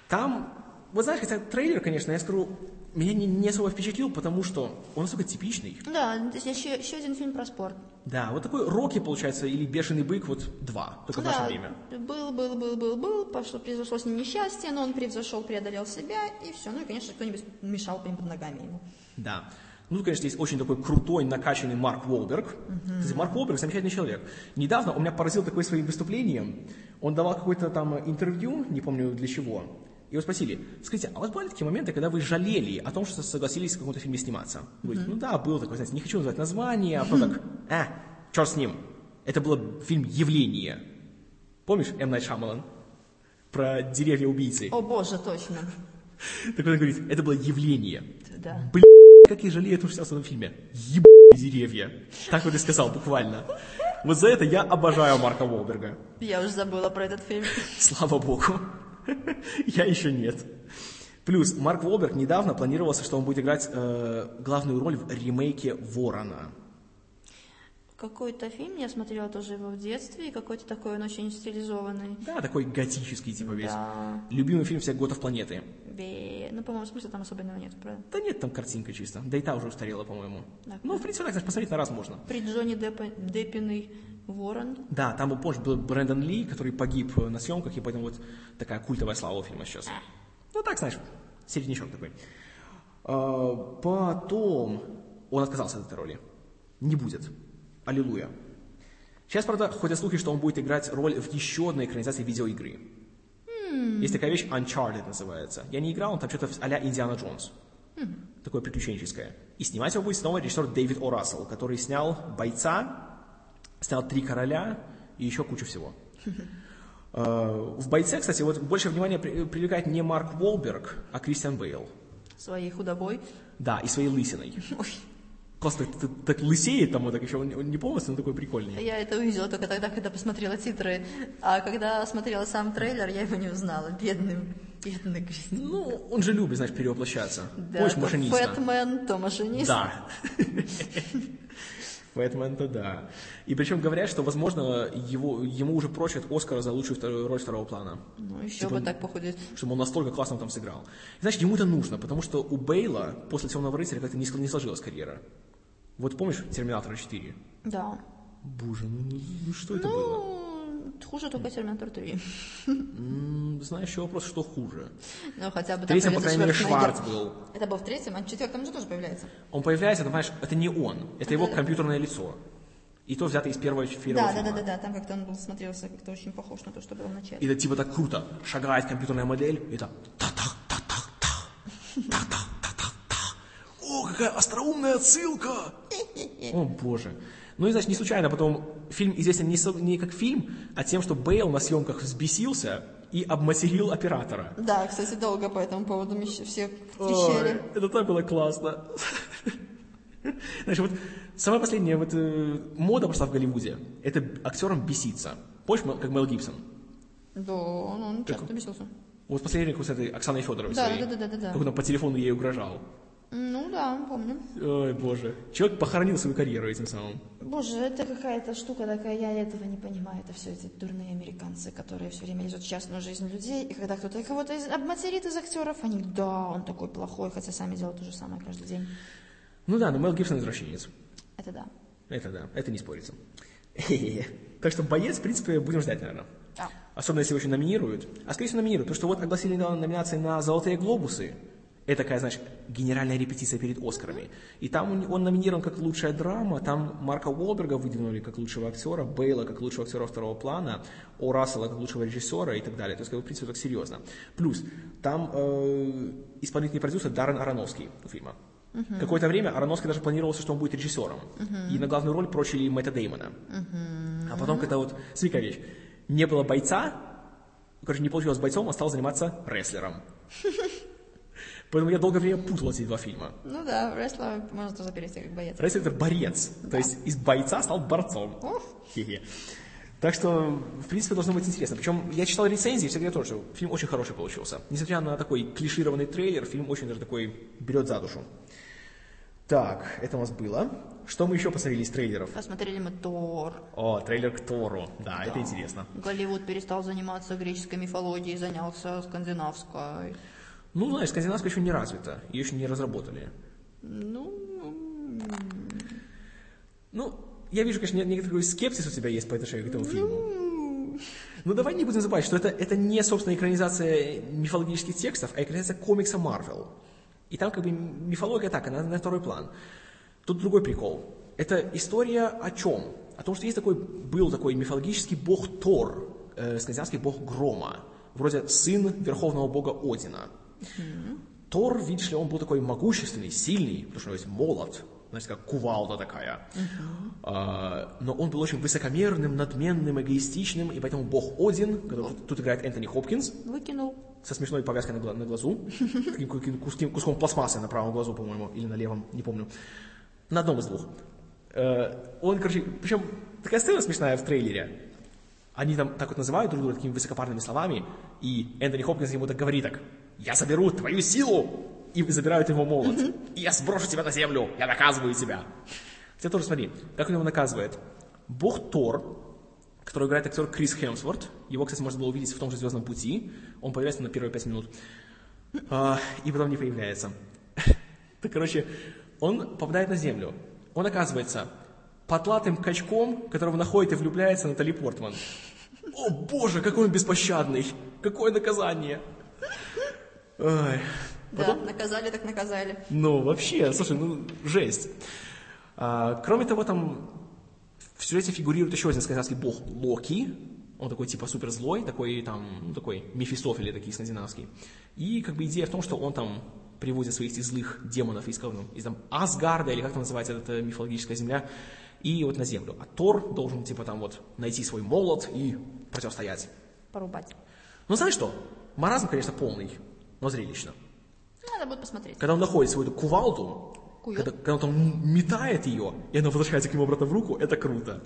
Там Вот знаешь, хотя трейлер, конечно, я скажу, меня не, не особо впечатлил, потому что он настолько типичный. Да, то есть еще, еще один фильм про спорт. Да, вот такой Рокки, получается, или Бешеный бык, вот два, только в наше Да, время. был, был, был, был, был, пошло, произошло с ним несчастье, но он превзошел, преодолел себя, и все. Ну и, конечно, кто-нибудь мешал под ногами ему. Да. Ну, конечно, есть очень такой крутой, накачанный Марк Уолберг. Кстати, Марк Уолберг замечательный человек. Недавно он меня поразил такое своим выступлением. Он давал какое-то там интервью, не помню для чего. Его спросили, скажите, а у вас были такие моменты, когда вы жалели о том, что согласились в каком-то фильме сниматься? Вы говорите, ну да, был такой, знаете, не хочу называть название, а потом так, а, черт с ним. Это был фильм «Явление». Помнишь М. Найт Шамалан? Про деревья-убийцы. О боже, точно. Так он говорит, это было явление. Да. Блин, как я жалею, что снялся в этом фильме. Ебаные деревья. Так вот и сказал, буквально. Вот за это я обожаю Марка Волберга. Я уже забыла про этот фильм. Слава богу. Я еще нет. Плюс Марк Волберг недавно планировался, что он будет играть э, главную роль в ремейке Ворона. Какой-то фильм я смотрела тоже его в детстве, и какой-то такой он очень стилизованный. Да, такой готический типа весь. Да. Любимый фильм всех готов планеты. Бе- Ну, по-моему, смысла там особенного нет, правда? Да нет, там картинка чисто. Да и та уже устарела, по-моему. Так. Ну, в принципе, так, знаешь, посмотреть на раз можно. При Джонни Деппе- Деппиный Ворон. Да, там помнишь, был Брэндон Ли, который погиб э, на съемках, и поэтому вот такая культовая слава у фильма сейчас. Ну так, знаешь, середнячок такой. А, Потом он отказался от этой роли. Не будет. Аллилуйя. Сейчас, правда, ходят слухи, что он будет играть роль в еще одной экранизации видеоигры. Есть такая вещь, Uncharted называется. Я не играл, он там что-то а-ля Индиана Джонс. Такое приключенческое. И снимать его будет снова режиссер Дэвид О. Рассел, который снял «Бойца», снял «Три короля» и еще кучу всего. Э, В «Бойце», кстати, вот больше внимания при- привлекает не Марк Уолберг, а Кристиан Бейл. Своей худобой. Да, и своей лысиной. Ой, Классно, так, так лысеет там, вот так еще, он он не полностью, но такой прикольный. я это увидела только тогда, когда посмотрела титры. А когда смотрела сам трейлер, я его не узнала. Бедный, бедный Кристин. Ну, он же любит, знаешь, перевоплощаться. Да, Помнишь, то машиниста? Фэтмен, то машинист. Да. Фэтмен-то да. И причем говорят, что, возможно, его, ему уже прочат Оскар за лучшую вторую роль второго плана. Ну, еще Типа, бы так похудеть. Чтобы он настолько классно там сыграл. И, значит, ему это нужно, потому что у Бейла после «Темного рыцаря» как-то не, не сложилась карьера. Вот помнишь «Терминатора 4»? Да. Боже, ну, ну, ну что это было? Ну, хуже только Терминатор 3. М, Знаешь, еще вопрос, что хуже. Ну, хотя бы там третьем, по крайней мере. Шварц был. Это был в третьем, а в четвертом же тоже появляется. Он появляется, ты понимаешь, это не он, это его компьютерное лицо. И то взято из первого, первого Да, да, фильма. да, да, да, там как-то он был смотрелся как-то очень похож на то, что было в начале. И это типа так круто. Шагает компьютерная модель, и это та-так, та-так, та, та-так, та-так, та. О, какая остроумная отсылка! О, боже. Ну и, значит, не случайно потом фильм известен не, не как фильм, а тем, что Бейл на съемках взбесился и обматерил оператора. Да, кстати, долго по этому поводу все Ой, трещали. это так было классно. Знаешь, вот самая последняя вот, э, мода пошла в Голливуде. Это актерам беситься. Помнишь, как Мел Гибсон? Да, он, он часто бесился. Вот последний ролик с этой Оксаной Федоровой Да, своей. да, да, да, да, да. Как он по телефону ей угрожал. Ну да, помню. Ой, боже. Человек похоронил свою карьеру этим самым. Боже, это какая-то штука такая, я этого не понимаю. Это все эти дурные американцы, которые все время лезут в частную жизнь людей. И когда кто-то кого-то из- обматерит из актеров, они, да, он такой плохой, хотя сами делают то же самое каждый день. Ну да, но Мел Гибсон извращенец. Это да. Это да, это не спорится. Так что боец, в принципе, будем ждать, наверное. Да. Особенно, если его еще номинируют. А скорее всего номинируют, потому что вот огласили недавно номинации на «Золотые глобусы». Это такая, знаешь, генеральная репетиция перед Оскарами. И там он- номинирован как лучшая драма, там Марка Уолберга выдвинули как лучшего актера, Бейла как лучшего актера второго плана, О. Рассела как лучшего режиссера и так далее. То есть, как бы, в принципе, так серьезно. Плюс, там э, исполнительный продюсер Даррен Ароновский у фильма. Какое-то время Ароновский даже планировался, что он будет режиссером. И на главную роль прочили Мэтта Деймона. А потом, когда вот, смотри какая вещь, не было бойца, короче, не получилось бойцом, он стал заниматься рестлером. Поэтому я долгое время путал эти два фильма. Ну да, рестлер можно тоже перевести как боец. Рестлер это борец. То есть из бойца стал борцом. Хе-хе. Так что, в принципе, должно быть интересно. Причем я читал рецензии, все говорят тоже, фильм очень хороший получился. Несмотря на такой клишированный трейлер, фильм очень даже такой берет за душу. Так, это у нас было. Что мы еще посмотрели из трейлеров? Посмотрели мы Тор. О, трейлер к Тору. Да, это интересно. Голливуд перестал заниматься греческой мифологией, занялся скандинавской. Ну, знаешь, скандинавская еще не развита, ее еще не разработали. Ну, Ну, я вижу, конечно, не- некоторый скепсис у тебя есть по отношению к этому фильму. Ну, давай не будем забывать, что это, это не, собственно, экранизация мифологических текстов, а экранизация комикса Марвел. И там как бы мифология так, она на второй план. Тут другой прикол. Это история о чем? О том, что есть такой, был такой мифологический бог Тор, э, скандинавский бог грома, вроде сын верховного бога Одина. Тор, видишь ли, он был такой могущественный, сильный, потому что у него есть молот, знаете, как кувалда такая. А, но он был очень высокомерным, надменным, эгоистичным, и поэтому бог Один, который тут, тут играет Энтони Хопкинс, выкинул. со смешной повязкой на, гла- на глазу, таким ку- куским- куском пластмассы на правом глазу, по-моему, или на левом, не помню. На одном из двух. Э, Он, короче, причем такая сцена смешная в трейлере. Они там так вот называют друг друга такими высокопарными словами, и Энтони Хопкинс ему так говорит так, «Я заберу твою силу!» И забирают его молот. «И я сброшу тебя на землю! Я наказываю тебя!» Хотя тоже смотри, как он его наказывает. Бог Тор, который играет актер Крис Хемсворт. Его, кстати, можно было увидеть в том же «Звездном пути». Он появляется на первые пять минут. А, и потом не появляется. Так, короче, он попадает на землю. Он оказывается потлатым качком, которого находит и влюбляется Натали Портман. О боже, какой он беспощадный! Какое наказание! Ой. Да, наказали так наказали. Ну, вообще, слушай, ну, жесть. А, кроме того, там в сюжете фигурирует еще один скандинавский бог Локи. Он такой типа супер злой, такой там, ну, такой Мефистофели такие скандинавский. И как бы идея в том, что он там приводит своих этих злых демонов из, ну, из там Асгарда, или как там называется эта мифологическая земля, и вот на землю. А Тор должен типа там вот найти свой молот и противостоять. Порубать. Ну, знаешь что? Маразм, конечно, полный, но зрелищно. Надо будет посмотреть. Когда он находит свою эту кувалду, Кует. когда, когда он там метает ее, и она возвращается к нему обратно в руку, это круто.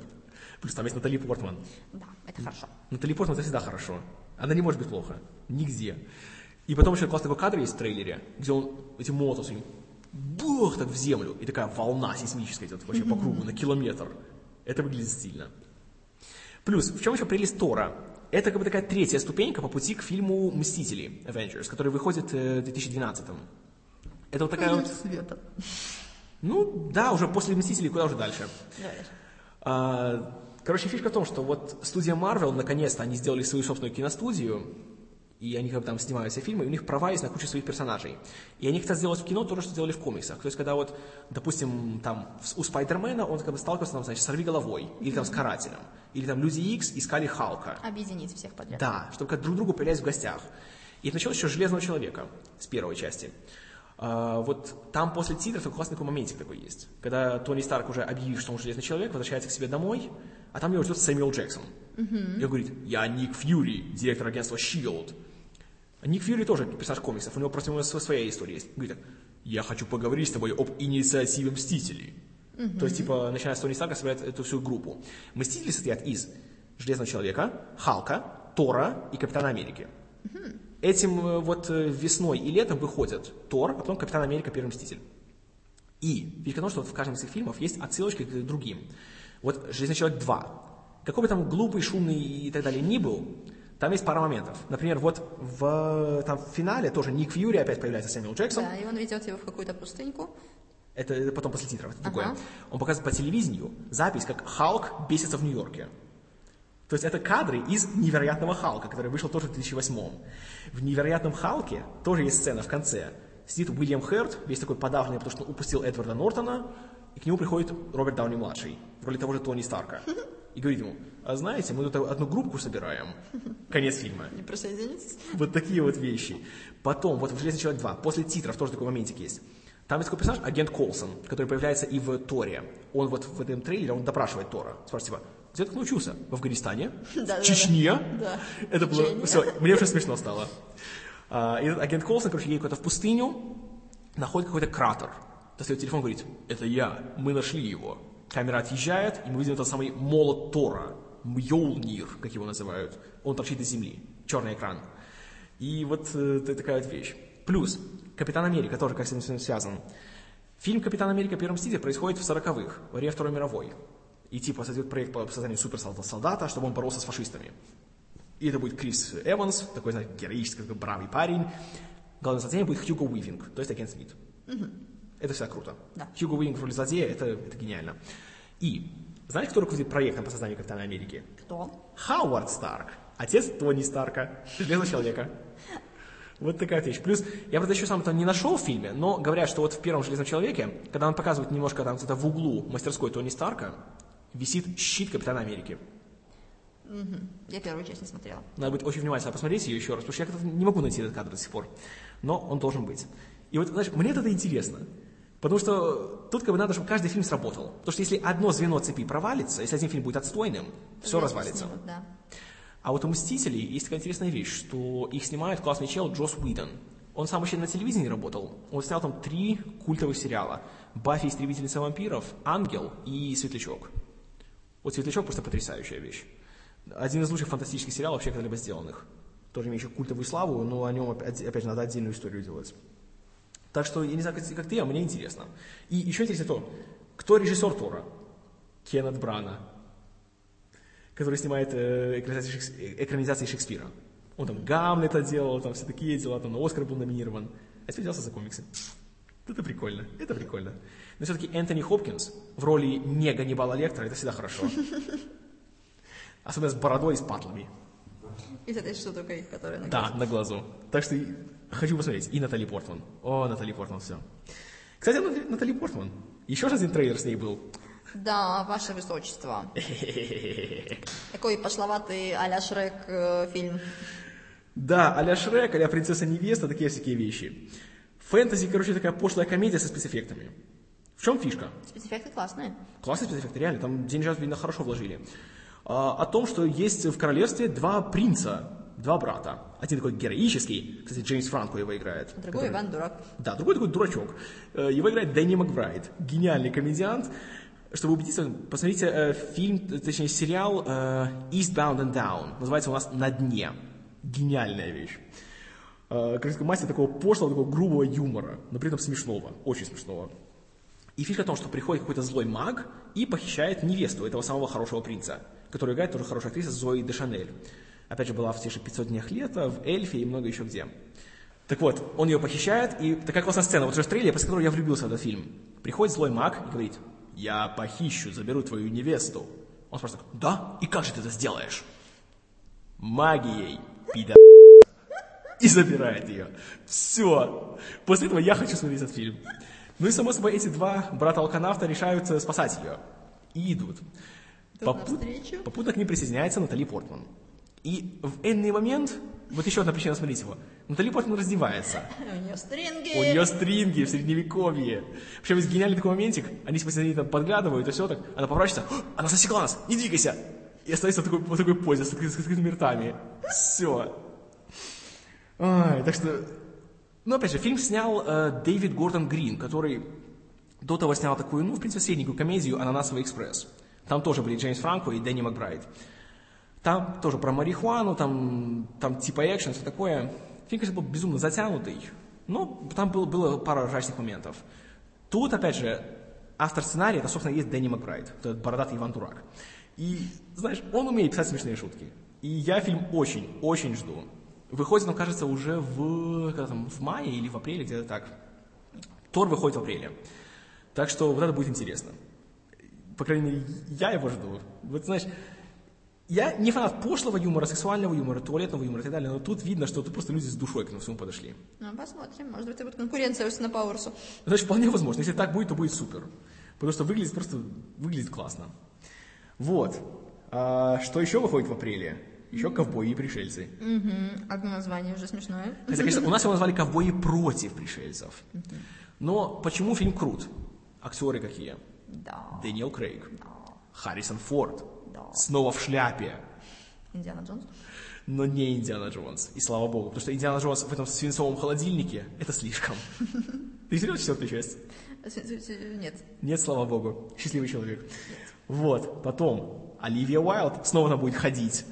Плюс там есть Натали Портман. Да, это хорошо. Натали Портман это всегда хорошо. Она не может быть плохо. Нигде. И потом еще классный такой кадр есть в трейлере, где он этим молотом своим бух так в землю, и такая волна сейсмическая идет вообще по кругу на километр. Это выглядит стильно. Плюс, в чем еще прелесть Тора? Это как бы такая третья ступенька по пути к фильму «Мстители» Avengers, который выходит э, в 2012 Это вот такая вот... света. Ну, да, уже после «Мстителей» куда уже дальше? Давай. А, Короче, фишка в том, что вот студия Marvel, наконец-то, они сделали свою собственную киностудию, и они как бы там снимают все фильмы, и у них права есть на кучу своих персонажей. И они хотят сделать в кино то же, что делали в комиксах. То есть, когда вот, допустим, там у Спайдермена он как бы сталкивался там, значит, с головой или там с Карателем, или там Люди Икс искали Халка. Объединить всех подряд. Да, чтобы как друг другу появлялись в гостях. И началось еще Железного Человека, с первой части. А, вот там после титров такой классный такой моментик такой есть. Когда Тони Старк уже объявив, что он Железный Человек, возвращается к себе домой, а там его ждет Сэмюэл Джексон. И он говорит, я Ник Фьюри, директор агентства S.H.I.E.L.D. Ник Фьюри тоже персонаж комиксов, у него просто у него св- своя история есть. Говорит, я хочу поговорить с тобой об инициативе Мстителей. То есть, типа, начиная с Тони Старка, собирает эту всю группу. Мстители состоят из Железного Человека, Халка, Тора и Капитана Америки. Этим э, вот э, весной и летом выходят Тор, а потом Капитан Америка, Первый Мститель. И фишка в том, что вот в каждом из этих фильмов есть отсылочки к другим. Вот «Железный человек 2». Какой бы там глупый, шумный и так далее ни был, там есть пара моментов. Например, вот в, там, в финале тоже Ник Фьюри опять появляется Сэмюэл Джексон. Да, и он ведет его в какую-то пустыньку. Это, потом после титров, это другое. Ага. Он показывает по телевидению запись, как Халк бесится в Нью-Йорке. То есть это кадры из «Невероятного Халка», который вышел тоже в 2008 В «Невероятном Халке» тоже есть сцена в конце. Сидит Уильям Херт, весь такой подавленный, потому что он упустил Эдварда Нортона, и к нему приходит Роберт Дауни-младший, в роли того же Тони Старка. И говорит ему, а знаете, мы тут одну группку собираем. Конец фильма. Не присоединитесь? Вот такие вот вещи. Потом, вот в «Железный человек 2», после титров тоже такой моментик есть. Там есть такой персонаж, агент Колсон, который появляется и в Торе. Он вот в этом трейлере, он допрашивает Тора. Спрашивает, типа, где ты научился? В Афганистане? Да-да-да. В Чечне? Да. Это было, все, мне уже смешно стало. А, и этот агент Колсон, короче, едет куда-то в пустыню, находит какой-то кратер. Достает телефон, говорит, это я, мы нашли его. Камера отъезжает, и мы видим этот самый молот Тора, Мьолнир, как его называют. Он торчит из земли, черный экран. И вот э, такая вот вещь. Плюс, Капитан Америка тоже как с этим связан. Фильм «Капитан Америка. Первый мститель» происходит в 40-х, во время Второй мировой. И типа создает проект по созданию суперсолдата, чтобы он боролся с фашистами. И это будет Крис Эванс, такой, знаете, героический, такой бравый парень. главным злодеем будет Хьюго Уивинг, то есть агент Смит. Это всегда круто. Да. Хьюго Уивинг в роли злодея, это, это гениально. И знаете, кто руководит проектом по созданию Капитана Америки? Кто? Хауард Старк, отец Тони Старка, Железного человека. Вот такая вещь. Плюс, я, правда, еще сам это не нашел в фильме, но говорят, что вот в первом «Железном человеке», когда он показывает немножко там где-то в углу мастерской Тони Старка, висит щит Капитана Америки. Я первую часть не смотрела. Надо быть очень внимательно посмотреть ее еще раз, потому что я как-то не могу найти этот кадр до сих пор. Но он должен быть. И вот, знаешь, мне это интересно. Потому что тут как бы надо, чтобы каждый фильм сработал. Потому что если одно звено цепи провалится, если один фильм будет отстойным, все Вместе развалится. снимут, да. А вот у «Мстителей» есть такая интересная вещь, что их снимает классный чел Джос Уидон. Он сам вообще на телевидении работал. Он снял там три культовых сериала. «Баффи. Истребительница вампиров», «Ангел» и «Светлячок». Вот «Светлячок» просто потрясающая вещь. Один из лучших фантастических сериалов вообще когда-либо сделанных. Тоже имеющий культовую славу, но о нем, опять же, надо отдельную историю делать. Так что, я не знаю, как, как ты, а мне интересно. И еще интересно то, кто режиссер Тора? Кеннет Брана, который снимает э, экранизации, Шекс- э, экранизации Шекспира. Он там Гамлета делал, там все такие дела, там на Оскар был номинирован. А теперь взялся за комиксы. Это прикольно, это прикольно. Но все-таки Энтони Хопкинс в роли не Ганнибала Лектора, это всегда хорошо. Особенно с бородой и с патлами. И с этой штукой, которая на Да, на глазу. Так что хочу посмотреть. И Натали Портман. О, Натали Портман, все. Кстати, Натали, Портман. Еще же один трейлер с ней был. Да, ваше высочество. Такой пошловатый а-ля Шрек э, фильм. Да, а-ля Шрек, а-ля Принцесса Невеста, такие всякие вещи. Фэнтези, короче, такая пошлая комедия со спецэффектами. В чем фишка? Спецэффекты классные. Классные спецэффекты, реально, там деньжат, видно, хорошо вложили. А, о том, что есть в королевстве два принца, два брата. Один такой героический, кстати, Джеймс Франко его играет. Другой который- Иван Дурак. Да, другой такой дурачок. Э, Его играет Дэнни Макбрайт, гениальный комедиант. Чтобы убедиться, посмотрите э, фильм, точнее сериал э, Eastbound and Down. Называется у нас «На дне». Гениальная вещь. Э, Как мастер такого пошлого, такого грубого юмора, но при этом смешного, очень смешного. И фишка в том, что приходит какой-то злой маг и похищает невесту этого самого хорошего принца, которую играет тоже хорошая актриса Зои де Шанель. Опять же, была в те же 500 днях лета, в Эльфе и много еще где. Так вот, он ее похищает, и такая классная сцена, вот уже в трейлере, после которой я влюбился в этот фильм. Приходит злой маг и говорит, я похищу, заберу твою невесту. Он спрашивает, да? И как же ты это сделаешь? Магией, пидор. И забирает ее. Все. После этого я хочу смотреть этот фильм. Ну и, само собой, эти два брата-алканавта решают э, спасать ее. И идут. Попут-. Попутно к ним присоединяется Натали Портман. И в энный момент, вот еще одна причина смотреть его, Натали Портман раздевается. У нее стринги. У нее стринги в средневековье. Причем есть гениальный такой моментик, они после ней там подглядывают и все так, она поворачивается, «О, она засекла нас, не двигайся! И остается в такой, в такой позе, с, с открытыми ртами. Все. Ай, так что... Ну, опять же, фильм снял э, Дэвид Гордон Грин, который до того снял такую, ну, в принципе, средненькую комедию «Ананасовый экспресс». Там тоже были Джеймс Франко и Дэнни Макбрайт. Там тоже про марихуану, там, там типа экшен, все такое. Фильм, конечно, был безумно затянутый, но там было, было пара ржачных моментов. Тут, опять же, автор сценария, это, собственно, есть Дэнни Макбрайт, этот бородатый Иван Дурак. И, знаешь, он умеет писать смешные шутки. И я фильм очень, очень жду. Выходит он, кажется, уже в, когда там, в мае или в апреле, где-то так. Тор выходит в апреле. Так что вот это будет интересно. По крайней мере, я его жду. Вот знаешь, я не фанат пошлого юмора, сексуального юмора, туалетного юмора и так далее, но тут видно, что тут просто люди с душой к этому всему подошли. Ну, посмотрим. Может быть, это будет конкуренция с Пауэрсу. Значит, вполне возможно. Если так будет, то будет супер. Потому что выглядит просто выглядит классно. Вот. А, что еще выходит в апреле? Еще ковбои и пришельцы. Одно название уже смешное. Хотя, конечно, у нас его назвали ковбои против пришельцев. Но почему фильм крут? Актеры какие? Да. Дэниел Крейг, Харрисон Форд, Да. снова в шляпе, Индиана Джонс. но не Индиана Джонс. И слава богу, потому что Индиана Джонс в этом свинцовом холодильнике – это слишком. Ты серьезно четвертую часть? Нет. Нет, слава богу. Счастливый человек. Вот, потом Оливия Уайлд снова она будет ходить.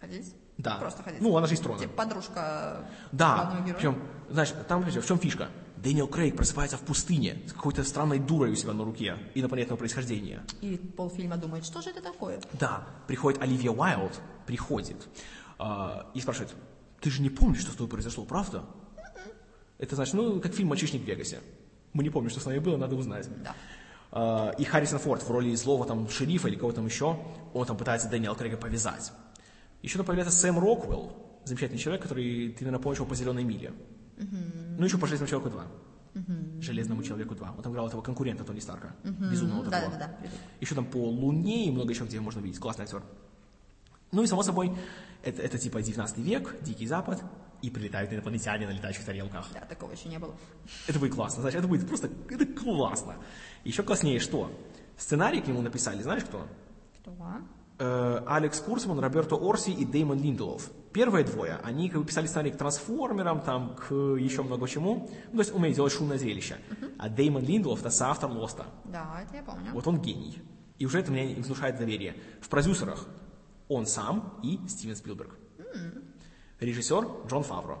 Ходить? Да. Просто ходить. Ну, она же из трона. Типа подружка Да, главного героя. причем, знаешь, там, в чем фишка? Дэниел Крейг просыпается в пустыне с какой-то странной дурой у себя на руке инопланетного происхождения. И полфильма думает, что же это такое? Да, приходит Оливия Уайлд, приходит, а, и спрашивает, Ты же не помнишь, что с тобой произошло, правда? Это значит, ну, как фильм «Мальчишник в Вегасе». Мы не помним, что с нами было, надо узнать. Да. А, И Харрисон Форд в роли злого там шерифа или кого там еще, он там пытается Дэниела Крейга повязать. Еще там появляется Сэм Роквелл, замечательный человек, который, ты, наверное, помнишь его по «Зеленой миле». Ну, еще по «Железному человеку 2». «Железному человеку 2». Он там играл этого конкурента Тони Старка, безумного Да, такого. да, да, да. Еще там по Луне и много еще где можно видеть. Классный актер. Ну и, само собой, это, это типа 19 век, Дикий Запад, и прилетают инопланетяне на летающих тарелках. Да, такого еще не было. Это будет классно, знаешь, это будет просто, это классно. Еще класснее что? Сценарий к нему написали, знаешь кто? Кто? Э, Алекс Курсман, Роберто Орси и Деймон Линделов. Первые двое, они как бы писали сценарий к трансформерам, там, к еще много чему. Ну, то есть умеют делать шумное зрелище. А Деймон Линделов это соавтор Лоста. Да, это я помню. Вот он гений. И уже это мне внушает доверие. В продюсерах он сам и Стивен Спилберг. Режиссер Джон Фавро,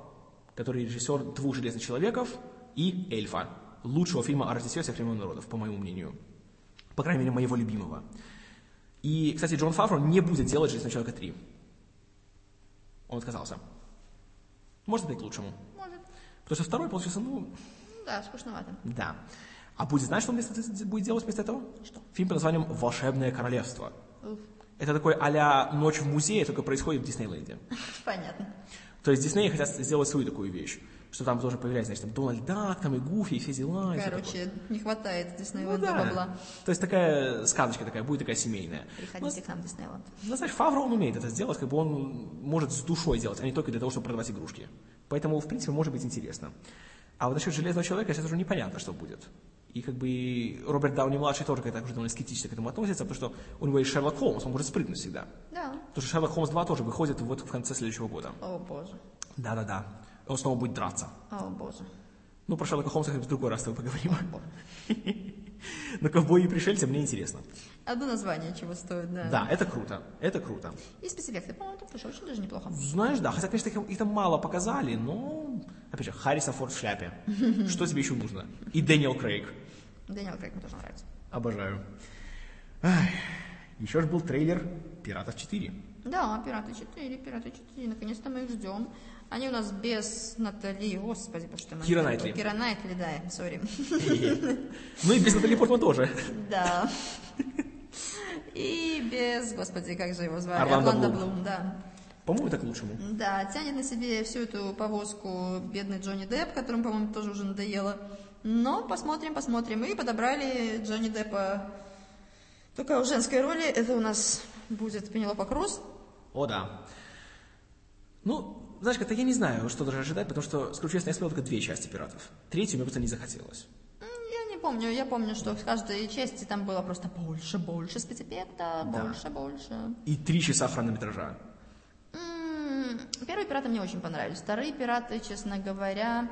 который режиссер «Двух железных человеков» и «Эльфа», лучшего фильма о Рождестве всех времен народов, по моему мнению. По крайней мере, моего любимого. И, кстати, Джон Фавро не будет делать «Железного человека 3». Он отказался. Может, это и к лучшему. Может. Потому что второй получился, ну, Ну Да, скучновато. да. А будет, знаешь, что он вместо- будет делать вместо этого? Что? Фильм под названием «Волшебное королевство». Уф, Это такой а «Ночь в музее», только происходит в Диснейленде. понятно. То есть Дисней хотят сделать свою такую вещь, что там тоже появляется, значит, там Дональд Дак, там и Гуфи, и все дела. и. Короче, не хватает Ну Диснейленда да. бабла. То есть такая сказочка такая, будет такая семейная. Приходите к нам в Диснейленд. Ну, знаешь, Фавро, он умеет это сделать, как бы он может с душой делать, а не только для того, чтобы продавать игрушки. Поэтому, в принципе, может быть интересно. А вот насчет Железного Человека сейчас уже непонятно, что будет. И как бы Роберт Дауни-младший тоже как-то уже довольно скептически к этому относится, потому что у него есть Шерлок Холмс, он может спрыгнуть всегда. Да. Потому что Шерлок Холмс 2 тоже выходит вот в конце следующего года. О боже. Да-да-да. Он снова будет драться. О боже. Ну, про Шерлока Холмса в другой раз с тобой поговорим. Но ковбои и пришельцы мне интересно. Одно название чего стоит, да. Да, это круто. Это круто. И спецэффекты, по-моему, тут тоже очень даже неплохо. Знаешь, да, хотя, конечно, их, их там мало показали, но, опять же, Харрисон Форд в шляпе. Что тебе еще нужно? И Дэниел Крейг. Дэниел Крейг мне тоже нравится. Обожаю. Ай, еще же был трейлер «Пиратов 4». Да, «Пираты 4», «Пираты 4», наконец-то мы их ждем. Они у нас без Натали, господи, по что мы... Кира Найтли. Кира Найтли, да, сори. Ну и без Натали Портман тоже. Да. И без, господи, как же его звали? Орландо Блум. Блум, да. По-моему, это к лучшему. Да, тянет на себе всю эту повозку бедный Джонни Депп, которому, по-моему, тоже уже надоело. Но посмотрим, посмотрим. И подобрали Джонни Деппа только в женской роли. Это у нас будет Пенелопа Круз. О, да. Ну, знаешь, как-то я не знаю, что даже ожидать, потому что, скажу честно, я смотрел только две части «Пиратов». Третью мне просто не захотелось. Я не помню, я помню, что в каждой части там было просто больше, больше спецэффекта, Да. больше, больше. И три часа хронометража. Первые пираты мне очень понравились. Вторые пираты, честно говоря,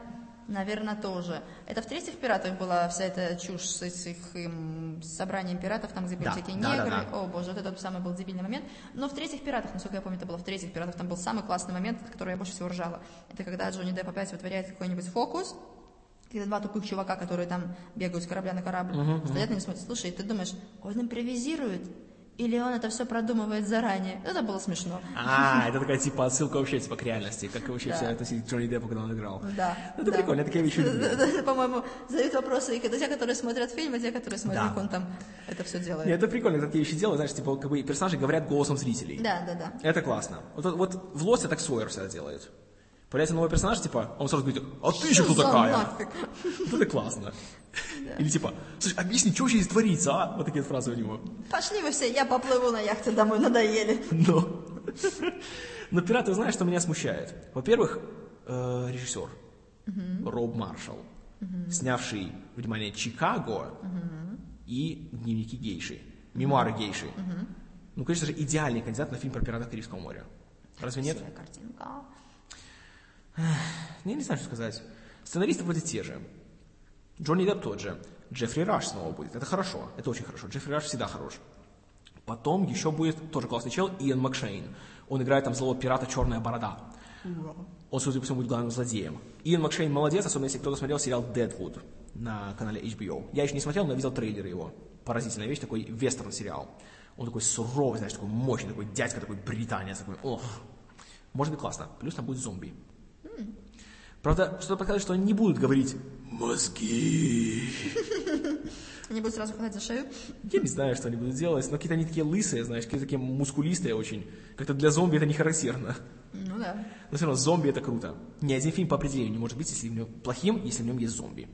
наверное, тоже. Это в третьих пиратах была вся эта чушь с, с их им, собранием пиратов, там, где были Да, всякие да, да, негры. да. О боже, вот это самый был дебильный момент. Но в третьих пиратах, насколько я помню, это было в третьих пиратах, там был самый классный момент, от которого я больше всего ржала. Это когда Джонни Депп опять вытворяет какой-нибудь фокус, когда два тупых чувака, которые там бегают с корабля на корабль, стоят на него и смотрят. Слушай, ты думаешь, он импровизирует? Или он это все продумывает заранее? Это было смешно. А, это такая типа отсылка вообще типа к реальности, как вообще Да. все к Джонни Деппу, когда он играл. Да. Ну, это да. прикольно, я такие вещи люблю. По-моему, задают вопросы и те, которые смотрят фильм, и те, которые смотрят, Да. как он там это все делает. Нет, это прикольно, такие вещи делают, знаешь, типа, как бы персонажи говорят голосом зрителей. Да, да, да. Это классно. Вот, вот в Лосе так Сойер всегда делает. Появляется новый персонаж, типа, он сразу говорит, а ты еще кто такая? нафиг. Вот это классно. Или типа, слушай, объясни, что здесь творится, а? Вот такие фразы у него. Пошли вы все, я поплыву на яхте домой, надоели. Но, но пираты, знаешь, что меня смущает? Во-первых, э, режиссер Роб Маршалл, снявший, внимание, Чикаго и дневники гейши, мемуары гейши. Ну, конечно же, идеальный кандидат на фильм про пиратов Карибского моря. Разве нет? Красивая картинка. Я не знаю, что сказать. Сценаристы вроде те же. Джонни Депп тот же. Джеффри Раш снова будет. Это хорошо. Это очень хорошо. Джеффри Раш всегда хорош. Потом еще будет тоже классный чел Иэн Макшейн. Он играет там злого пирата «Черная борода». Он, судя по всему, будет главным злодеем. Иэн Макшейн молодец, особенно если кто-то смотрел сериал «Дедвуд» на канале HBO. Я еще не смотрел, но видел трейлеры его. Поразительная вещь, такой вестерн-сериал. Он такой суровый, знаешь, такой мощный, такой дядька, такой британец, такой, ох, Может быть классно. Плюс там будет зомби. Правда, что-то показывает, что они не будут говорить «мозги». Они будут сразу хватать за шею. Я не знаю, что они будут делать, но какие-то они такие лысые, знаешь, какие-то такие мускулистые очень. Как-то для зомби это не характерно. Ну да. Но все равно зомби это круто. Ни один фильм по определению не может быть если в нем плохим, если в нем есть зомби.